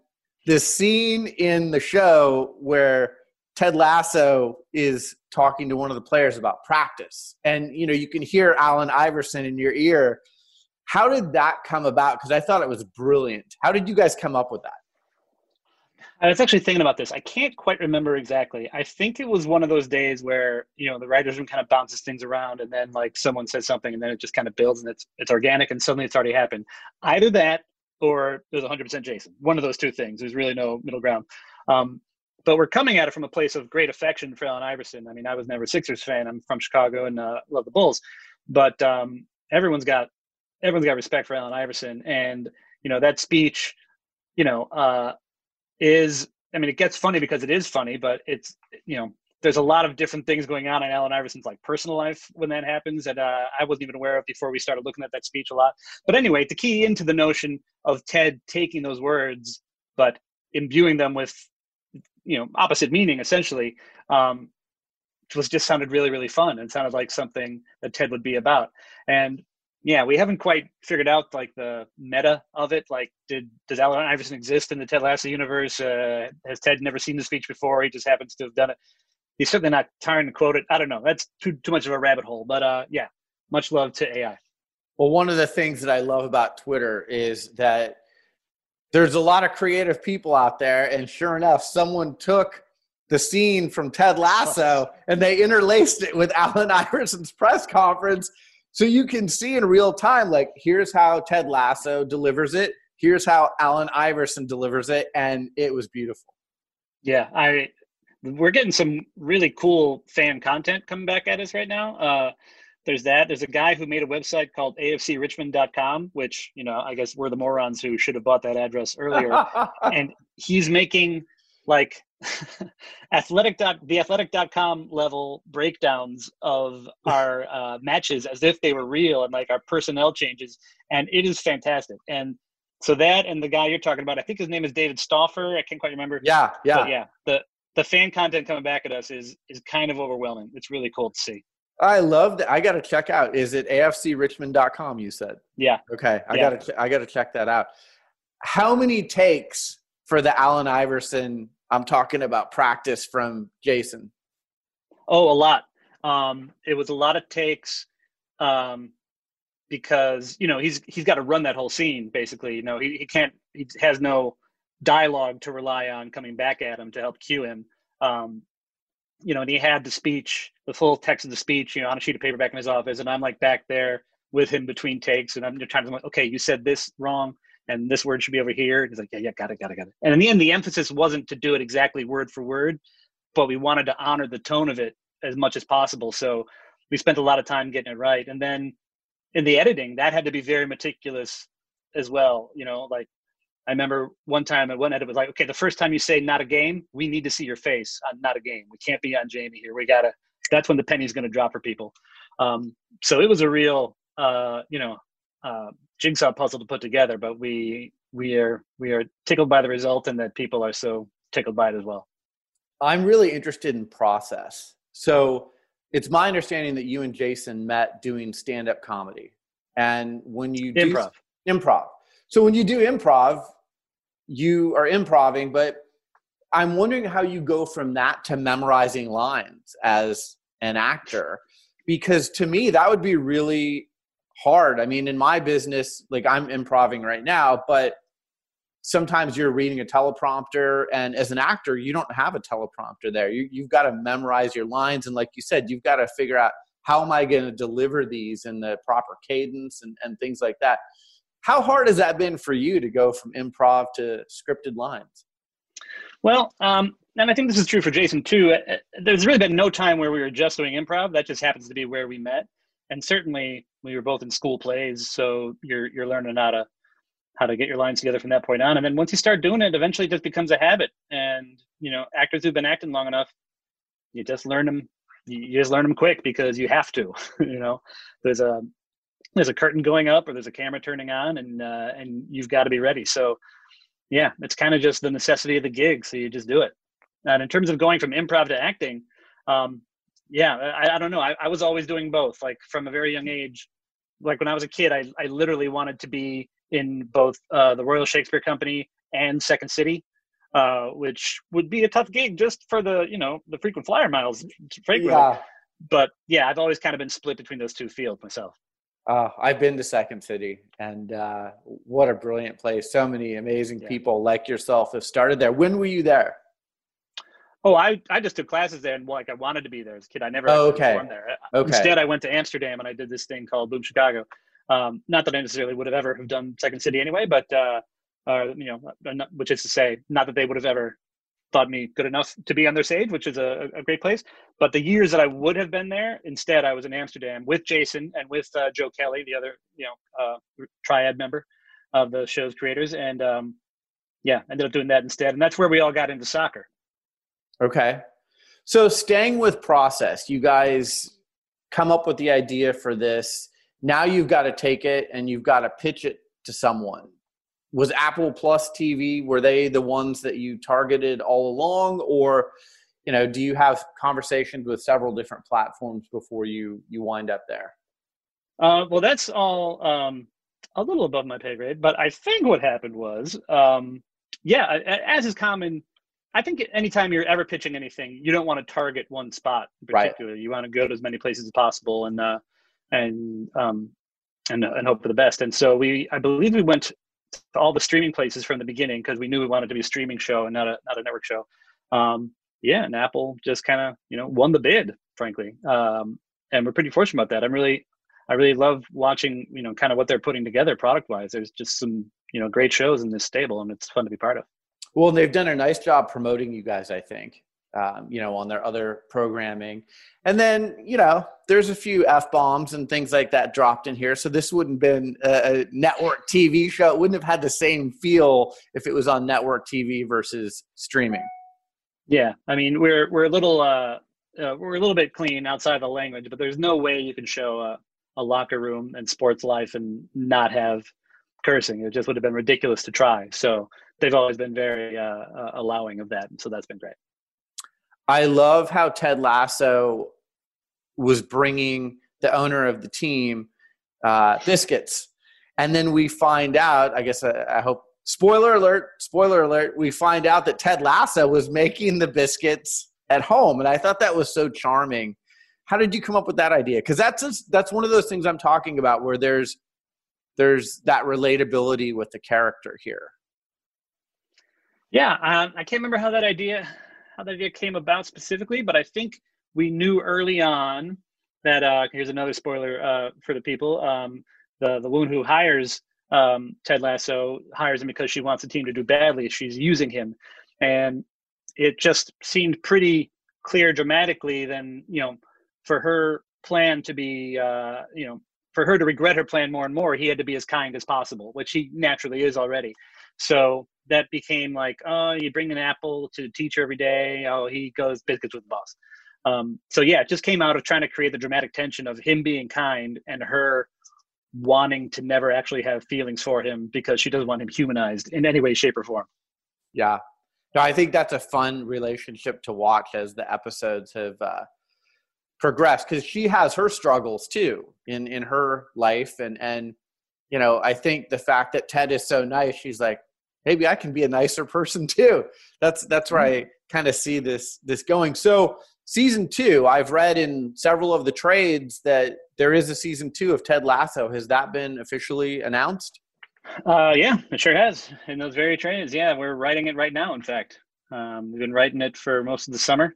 the scene in the show where Ted Lasso is talking to one of the players about practice, and you know, you can hear Allen Iverson in your ear. How did that come about? Because I thought it was brilliant. How did you guys come up with that? I was actually thinking about this. I can't quite remember exactly. I think it was one of those days where you know the writers room kind of bounces things around, and then like someone says something, and then it just kind of builds, and it's it's organic, and suddenly it's already happened. Either that, or there's 100% Jason. One of those two things. There's really no middle ground. Um, but we're coming at it from a place of great affection for Allen Iverson. I mean, I was never a Sixers fan. I'm from Chicago and uh, love the Bulls, but um, everyone's got everyone's got respect for Allen Iverson, and you know that speech, you know. Uh, is I mean, it gets funny because it is funny, but it's you know, there's a lot of different things going on in Allen Iverson's like personal life when that happens that uh, I wasn't even aware of before we started looking at that speech a lot. But anyway, to key into the notion of Ted taking those words but imbuing them with you know opposite meaning essentially um, was just sounded really really fun and sounded like something that Ted would be about. And yeah, we haven't quite figured out like the meta of it. Like, did does Allen Iverson exist in the Ted Lasso universe? Uh, has Ted never seen the speech before? He just happens to have done it. He's certainly not trying to quote it. I don't know. That's too too much of a rabbit hole. But uh, yeah, much love to AI. Well, one of the things that I love about Twitter is that there's a lot of creative people out there, and sure enough, someone took the scene from Ted Lasso and they interlaced it with Allen *laughs* Iverson's press conference so you can see in real time, like, here's how Ted Lasso delivers it. Here's how Allen Iverson delivers it. And it was beautiful. Yeah. I, we're getting some really cool fan content coming back at us right now. Uh, there's that. There's a guy who made a website called afcrichmond.com, which, you know, I guess we're the morons who should have bought that address earlier. *laughs* and he's making like *laughs* athletic dot the athletic.com level breakdowns of *laughs* our uh, matches as if they were real and like our personnel changes and it is fantastic and so that and the guy you're talking about i think his name is david stauffer i can't quite remember yeah yeah but yeah the the fan content coming back at us is is kind of overwhelming it's really cool to see I love that. I got to check out. Is it afcrichmond.com? You said. Yeah. Okay. I yeah. got to. I got to check that out. How many takes for the Allen Iverson I'm talking about practice from Jason. Oh, a lot. Um, it was a lot of takes um, because you know he's he's got to run that whole scene basically. You know he, he can't he has no dialogue to rely on coming back at him to help cue him. Um, you know, and he had the speech, the full text of the speech, you know, on a sheet of paper back in his office, and I'm like back there with him between takes, and I'm trying to like, okay, you said this wrong and this word should be over here. He's like, yeah, yeah, got it, got it, got it. And in the end, the emphasis wasn't to do it exactly word for word, but we wanted to honor the tone of it as much as possible. So we spent a lot of time getting it right. And then in the editing, that had to be very meticulous as well. You know, like I remember one time at one edit was like, okay, the first time you say not a game, we need to see your face on not a game. We can't be on Jamie here. We gotta. That's when the penny's going to drop for people. Um, so it was a real, uh, you know, uh, jigsaw puzzle to put together, but we we are we are tickled by the result and that people are so tickled by it as well. I'm really interested in process. So it's my understanding that you and Jason met doing stand-up comedy. And when you do improv. improv. So when you do improv, you are improving, but I'm wondering how you go from that to memorizing lines as an actor because to me that would be really hard. I mean, in my business, like I'm improving right now, but sometimes you're reading a teleprompter and as an actor you don't have a teleprompter there. You, you've got to memorize your lines and like you said you've got to figure out how am i going to deliver these in the proper cadence and, and things like that. How hard has that been for you to go from improv to scripted lines? Well um, and i think this is true for jason too. Uh, uh, there's really been no time where we were just doing improv. That just happens to be where we met. And certainly we were both in school plays, so you're you're learning how to how to get your lines together from that point on. And then once you start doing it, eventually it just becomes a habit. And you know, actors who've been acting long enough, you just learn them. You just learn them quick because you have to. *laughs* you know, there's a there's a curtain going up or there's a camera turning on, and uh, and you've got to be ready. So, yeah, it's kind of just the necessity of the gig. So you just do it. And in terms of going from improv to acting, um, yeah, I, I don't know. I, I was always doing both. Like from a very young age, like when I was a kid, I, I literally wanted to be in both uh, the Royal Shakespeare Company and Second City, uh, which would be a tough gig just for the you know the frequent flyer miles. Frankly. Yeah. But yeah, I've always kind of been split between those two fields myself. Uh, I've been to Second City, and uh, what a brilliant place! So many amazing yeah. people like yourself have started there. When were you there? Oh, I, I just took classes there and like I wanted to be there as a kid. I never oh, okay. performed there. Okay. Instead, I went to Amsterdam and I did this thing called Boom Chicago. Um, not that I necessarily would have ever have done Second City anyway, but uh, uh, you know, which is to say, not that they would have ever thought me good enough to be on their stage, which is a, a great place. But the years that I would have been there, instead, I was in Amsterdam with Jason and with uh, Joe Kelly, the other you know uh, triad member of the show's creators, and um, yeah, ended up doing that instead. And that's where we all got into soccer. Okay. So staying with process, you guys come up with the idea for this. Now you've got to take it and you've got to pitch it to someone. Was Apple Plus TV were they the ones that you targeted all along or you know, do you have conversations with several different platforms before you you wind up there? Uh, well, that's all um, a little above my pay grade, but I think what happened was, um, yeah, as is common I think anytime you're ever pitching anything, you don't want to target one spot in particular. Right. You want to go to as many places as possible and uh, and um, and uh, and hope for the best. And so we, I believe, we went to all the streaming places from the beginning because we knew we wanted to be a streaming show and not a not a network show. Um, yeah, and Apple just kind of you know won the bid, frankly. Um, and we're pretty fortunate about that. I'm really, I really love watching you know kind of what they're putting together product wise. There's just some you know great shows in this stable, and it's fun to be part of. Well, they've done a nice job promoting you guys, I think. Um, you know, on their other programming. And then, you know, there's a few F bombs and things like that dropped in here. So this wouldn't have been a, a, network TV show. It wouldn't have had the same feel if it was on network TV versus streaming. Yeah. I mean, we're, we're a little, uh, uh, we're a little bit clean outside the language, but there's no way you can show a, a locker room and sports life and not have cursing. It just would have been ridiculous to try. So they've always been very uh, uh, allowing of that, so that's been great. I love how Ted Lasso was bringing the owner of the team uh, biscuits, and then we find out. I guess I, uh, I hope. Spoiler alert! Spoiler alert! We find out that Ted Lasso was making the biscuits at home, and I thought that was so charming. How did you come up with that idea? Because that's that's one of those things I'm talking about, where there's there's that relatability with the character here. Yeah, um, I can't remember how that idea how that idea came about specifically, but I think we knew early on that uh, here's another spoiler uh, for the people. Um, the the woman who hires um, Ted Lasso hires him because she wants the team to do badly. She's using him, and it just seemed pretty clear dramatically. Then you know, for her plan to be, uh, you know, for her to regret her plan more and more, he had to be as kind as possible, which he naturally is already. So that became like, oh, you bring an apple to the teacher every day. Oh, he goes biscuits with the boss. Um, so yeah, it just came out of trying to create the dramatic tension of him being kind and her wanting to never actually have feelings for him because she doesn't want him humanized in any way, shape, or form. Yeah. No, I think that's a fun relationship to watch as the episodes have uh, progressed because she has her struggles too in in her life and and you know I think the fact that Ted is so nice, she's like, maybe I can be a nicer person *laughs* too. That's that's where mm-hmm. I kind of see this this going. So season two, I've read in several of the trades that there is a season two of Ted Lasso. Has that been officially announced? Uh, yeah, it sure has. In those very trades, yeah, we're writing it right now. In fact, um, we've been writing it for most of the summer,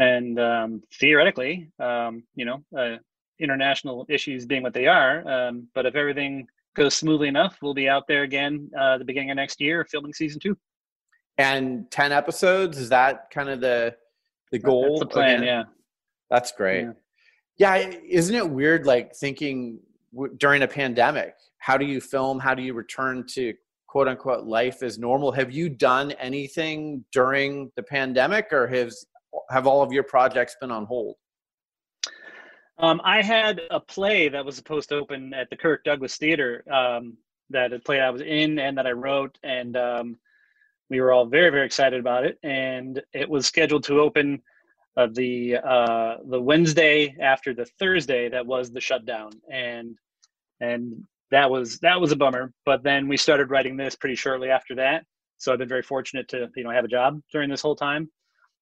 and um, theoretically, um, you know, uh, international issues being what they are, um, but if everything goes smoothly enough, we'll be out there again uh, the beginning of next year, filming season two. And ten episodes is that kind of the the goal? That's the plan, again? yeah. That's great. Yeah. yeah, isn't it weird? Like thinking w- during a pandemic, how do you film? How do you return to quote unquote life as normal? Have you done anything during the pandemic, or has have all of your projects been on hold? Um, I had a play that was supposed to open at the Kirk Douglas Theater um, that a play I was in and that I wrote, and um, we were all very very excited about it. And it was scheduled to open uh, the uh, the Wednesday after the Thursday that was the shutdown, and and that was that was a bummer. But then we started writing this pretty shortly after that, so I've been very fortunate to you know have a job during this whole time.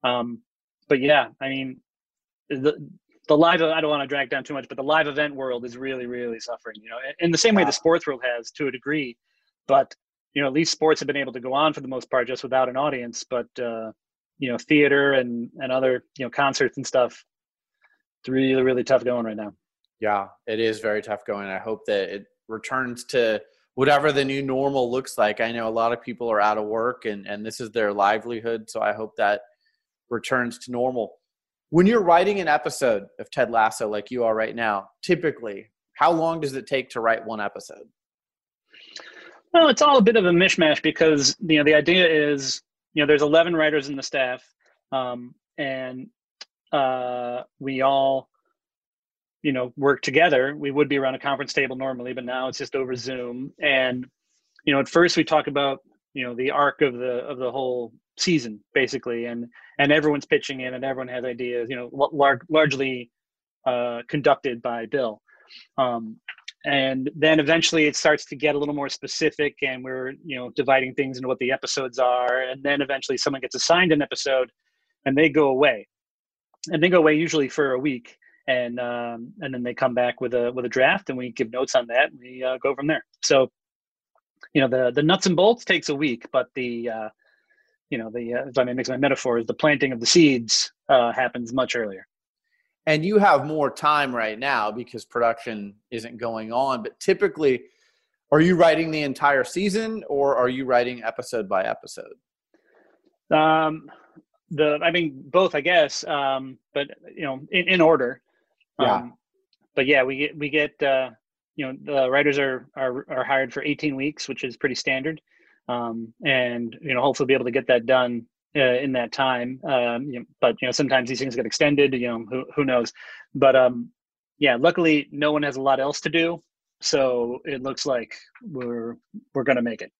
Um, but yeah, I mean, the the live I don't want to drag down too much, but the live event world is really really suffering. You know, in the same way the sports world has to a degree, but you know at least sports have been able to go on for the most part just without an audience. But uh, you know, theater and and other you know concerts and stuff, it's really really tough going right now. Yeah, it is very tough going. I hope that it returns to whatever the new normal looks like. I know a lot of people are out of work and, and this is their livelihood. So I hope that returns to normal. When you're writing an episode of Ted Lasso like you are right now, typically, how long does it take to write one episode? Well, it's all a bit of a mishmash because you know the idea is you know there's 11 writers in the staff, um, and uh, we all you know work together we would be around a conference table normally but now it's just over zoom and you know at first we talk about you know the arc of the of the whole season basically and and everyone's pitching in and everyone has ideas you know lar- largely uh, conducted by bill. Um, and then eventually it starts to get a little more specific and we're you know dividing things into what the episodes are. And then eventually someone gets assigned an episode and they go away. And they go away usually for a week and um, and then they come back with a with a draft, and we give notes on that, and we uh, go from there. So, you know, the the nuts and bolts takes a week, but the uh, you know the uh, if I may mix my metaphors, the planting of the seeds uh, happens much earlier. And you have more time right now because production isn't going on. But typically, are you writing the entire season, or are you writing episode by episode? Um, the I mean both, I guess. Um, but you know, in, in order. Yeah. Um, but yeah, we get we get uh, you know the writers are, are are hired for 18 weeks, which is pretty standard, um, and you know hopefully be able to get that done uh, in that time. Um, you know, but you know sometimes these things get extended. You know who who knows, but um, yeah, luckily no one has a lot else to do, so it looks like we're we're gonna make it.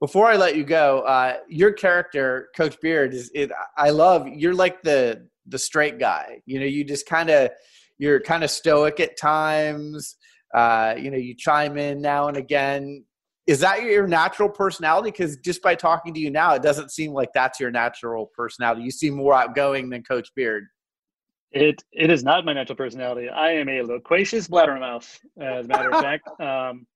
Before I let you go, uh, your character, Coach Beard, is it, I love. You're like the the straight guy. You know, you just kind of you're kind of stoic at times. Uh, you know, you chime in now and again. Is that your natural personality? Because just by talking to you now, it doesn't seem like that's your natural personality. You seem more outgoing than Coach Beard. It it is not my natural personality. I am a loquacious blabbermouth, as a matter of *laughs* fact. Um,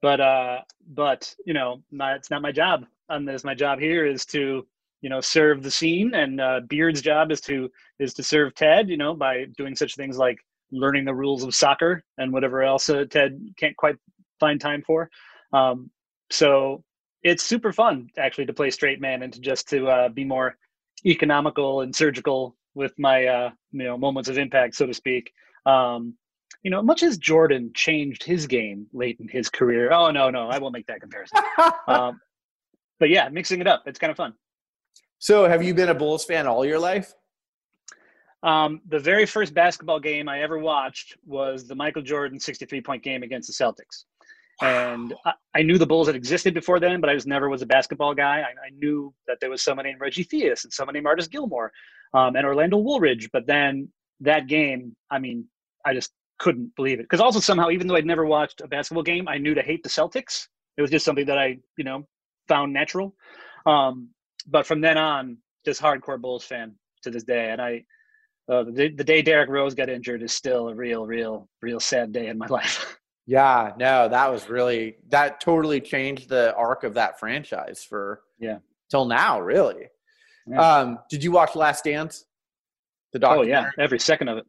but uh, but you know, my, it's not my job. On this, my job here is to you know serve the scene and uh, beard's job is to is to serve ted you know by doing such things like learning the rules of soccer and whatever else uh, ted can't quite find time for um, so it's super fun actually to play straight man and to just to uh, be more economical and surgical with my uh, you know moments of impact so to speak um, you know much as jordan changed his game late in his career oh no no i won't make that comparison *laughs* um, but yeah mixing it up it's kind of fun so, have you been a Bulls fan all your life? Um, the very first basketball game I ever watched was the Michael Jordan 63 point game against the Celtics. And I, I, knew the Bulls had existed before then, but I was never was a basketball guy. I, I knew that there was someone named Reggie Theus and someone named Artis Gilmore um, and Orlando Woolridge. But then that game, I mean, I just couldn't believe it. Because also somehow, even though I'd never watched a basketball game, I knew to hate the Celtics. It was just something that I, you know, found natural. Um, but from then on, just hardcore Bulls fan to this day. And I, uh, the, the day Derrick Rose got injured is still a real, real, real sad day in my *laughs* life. Yeah, no, that was really that totally changed the arc of that franchise for yeah till now, really. Yeah. Um, did you watch Last Dance? The documentary? Oh yeah, every second of it.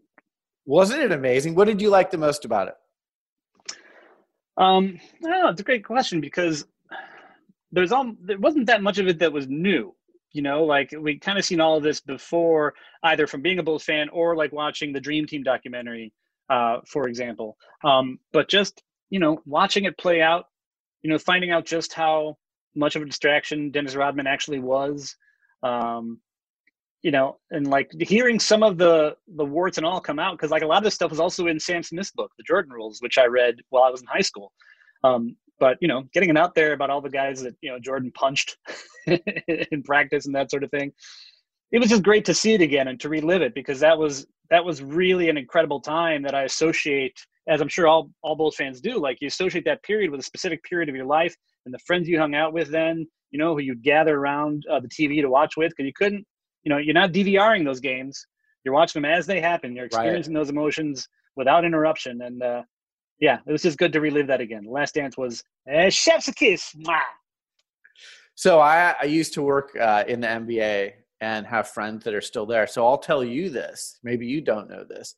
Wasn't it amazing? What did you like the most about it? Um, I don't know. It's a great question because there's all there wasn't that much of it that was new you know like we kind of seen all of this before either from being a bulls fan or like watching the dream team documentary uh, for example um, but just you know watching it play out you know finding out just how much of a distraction dennis rodman actually was um, you know, and like hearing some of the the warts and all come out because like a lot of this stuff was also in Sam Smith's book, The Jordan Rules, which I read while I was in high school. Um, but you know, getting it out there about all the guys that you know Jordan punched *laughs* in practice and that sort of thing, it was just great to see it again and to relive it because that was that was really an incredible time that I associate, as I'm sure all all Bulls fans do. Like you associate that period with a specific period of your life and the friends you hung out with then, you know, who you'd gather around uh, the TV to watch with because you couldn't you know you're not DVRing those games. You're watching them as they happen. You're experiencing right. those emotions without interruption. And uh, yeah, it was just good to relive that again. Last Dance was uh, chef's a kiss. Mwah. So I, I used to work uh, in the NBA and have friends that are still there. So I'll tell you this. Maybe you don't know this.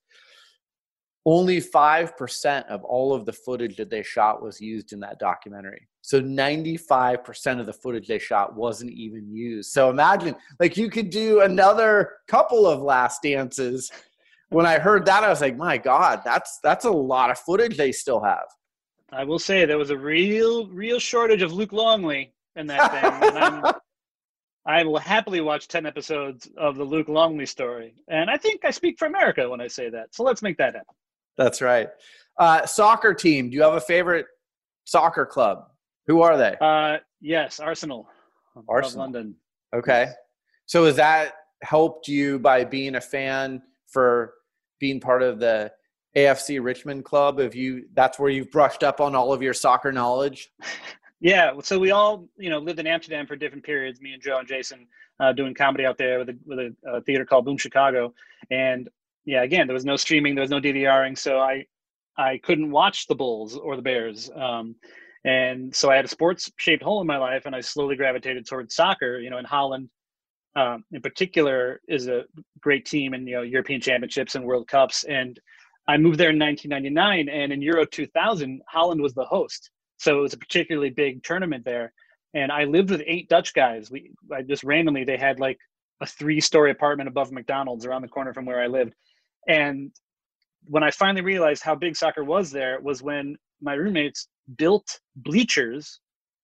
Only 5% of all of the footage that they shot was used in that documentary. So 95% of the footage they shot wasn't even used. So imagine, like, you could do another couple of last dances. When I heard that, I was like, my God, that's that's a lot of footage they still have. I will say there was a real, real shortage of Luke Longley in that thing. I will happily watch 10 episodes of the Luke Longley story. And I think I speak for America when I say that. So let's make that happen. That's right. Uh, soccer team. Do you have a favorite soccer club? Who are they? Uh, yes, Arsenal. Arsenal. London. Okay. So has that helped you by being a fan for being part of the AFC Richmond club? Have you that's where you've brushed up on all of your soccer knowledge? *laughs* yeah. So we all, you know, lived in Amsterdam for different periods. Me and Joe and Jason uh, doing comedy out there with a, with a, a theater called Boom Chicago, and yeah, again, there was no streaming, there was no DVRing, so I I couldn't watch the Bulls or the Bears. Um, and so I had a sports shaped hole in my life, and I slowly gravitated towards soccer. You know, in Holland, um, in particular, is a great team in you know European Championships and World Cups. And I moved there in 1999, and in Euro 2000, Holland was the host, so it was a particularly big tournament there. And I lived with eight Dutch guys. We I just randomly they had like a three story apartment above McDonald's around the corner from where I lived. And when I finally realized how big soccer was there was when my roommates built bleachers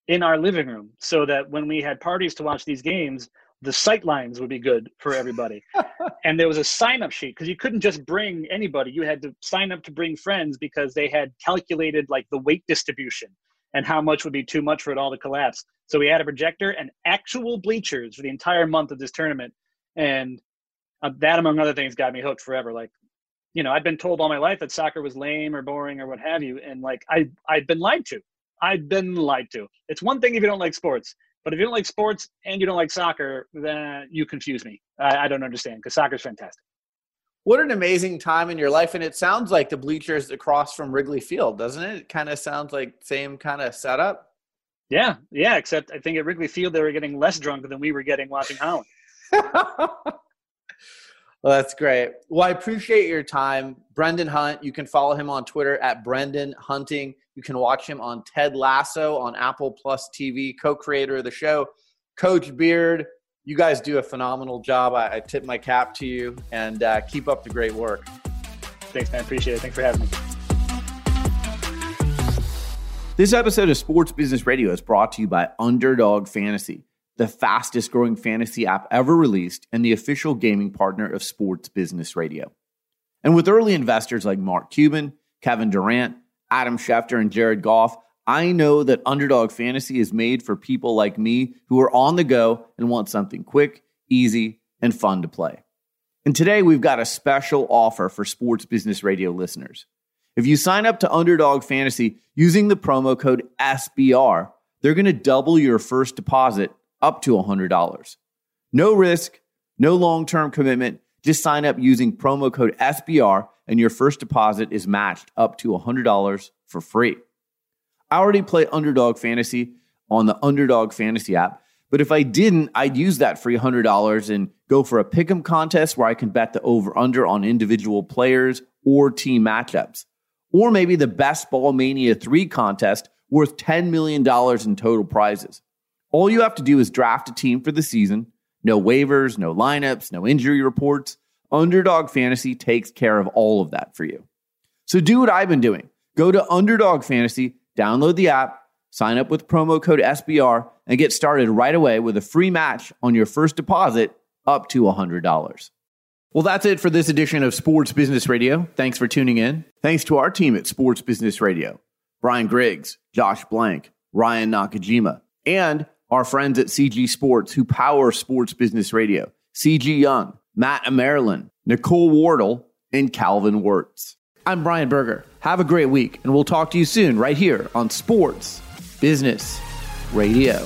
in our living room so that when we had parties to watch these games, the sight lines would be good for everybody. *laughs* and there was a sign up sheet because you couldn't just bring anybody. You had to sign up to bring friends because they had calculated like the weight distribution and how much would be too much for it all to collapse. So we had a projector and actual bleachers for the entire month of this tournament. And uh, that, among other things, got me hooked forever. Like you know, I'd been told all my life that soccer was lame or boring or what have you, and like I I'd been lied to. I'd been lied to. It's one thing if you don't like sports, but if you don't like sports and you don't like soccer, then you confuse me. I, I don't understand because soccer's fantastic. What an amazing time in your life, and it sounds like the bleachers across from Wrigley Field, doesn't it? It kind of sounds like same kind of setup. Yeah, yeah. Except I think at Wrigley Field they were getting less drunk than we were getting watching Holland. *laughs* Well, that's great. Well, I appreciate your time. Brendan Hunt, you can follow him on Twitter at Brendan Hunting. You can watch him on Ted Lasso on Apple Plus TV, co creator of the show. Coach Beard, you guys do a phenomenal job. I, I tip my cap to you and uh, keep up the great work. Thanks, man. Appreciate it. Thanks for having me. This episode of Sports Business Radio is brought to you by Underdog Fantasy the fastest growing fantasy app ever released and the official gaming partner of Sports Business Radio. And with early investors like Mark Cuban, Kevin Durant, Adam Schefter, and Jared Goff, I know that Underdog Fantasy is made for people like me who are on the go and want something quick, easy, and fun to play. And today we've got a special offer for Sports Business Radio listeners. If you sign up to Underdog Fantasy using the promo code SBR, they're going to double your first deposit up to $100. No risk, no long term commitment. Just sign up using promo code SBR and your first deposit is matched up to $100 for free. I already play Underdog Fantasy on the Underdog Fantasy app, but if I didn't, I'd use that free $100 and go for a pick'em contest where I can bet the over under on individual players or team matchups. Or maybe the Best Ball Mania 3 contest worth $10 million in total prizes. All you have to do is draft a team for the season. No waivers, no lineups, no injury reports. Underdog Fantasy takes care of all of that for you. So do what I've been doing. Go to Underdog Fantasy, download the app, sign up with promo code SBR, and get started right away with a free match on your first deposit up to $100. Well, that's it for this edition of Sports Business Radio. Thanks for tuning in. Thanks to our team at Sports Business Radio Brian Griggs, Josh Blank, Ryan Nakajima, and our friends at CG Sports who power Sports Business Radio CG Young, Matt Maryland, Nicole Wardle, and Calvin Wirtz. I'm Brian Berger. Have a great week, and we'll talk to you soon right here on Sports Business Radio.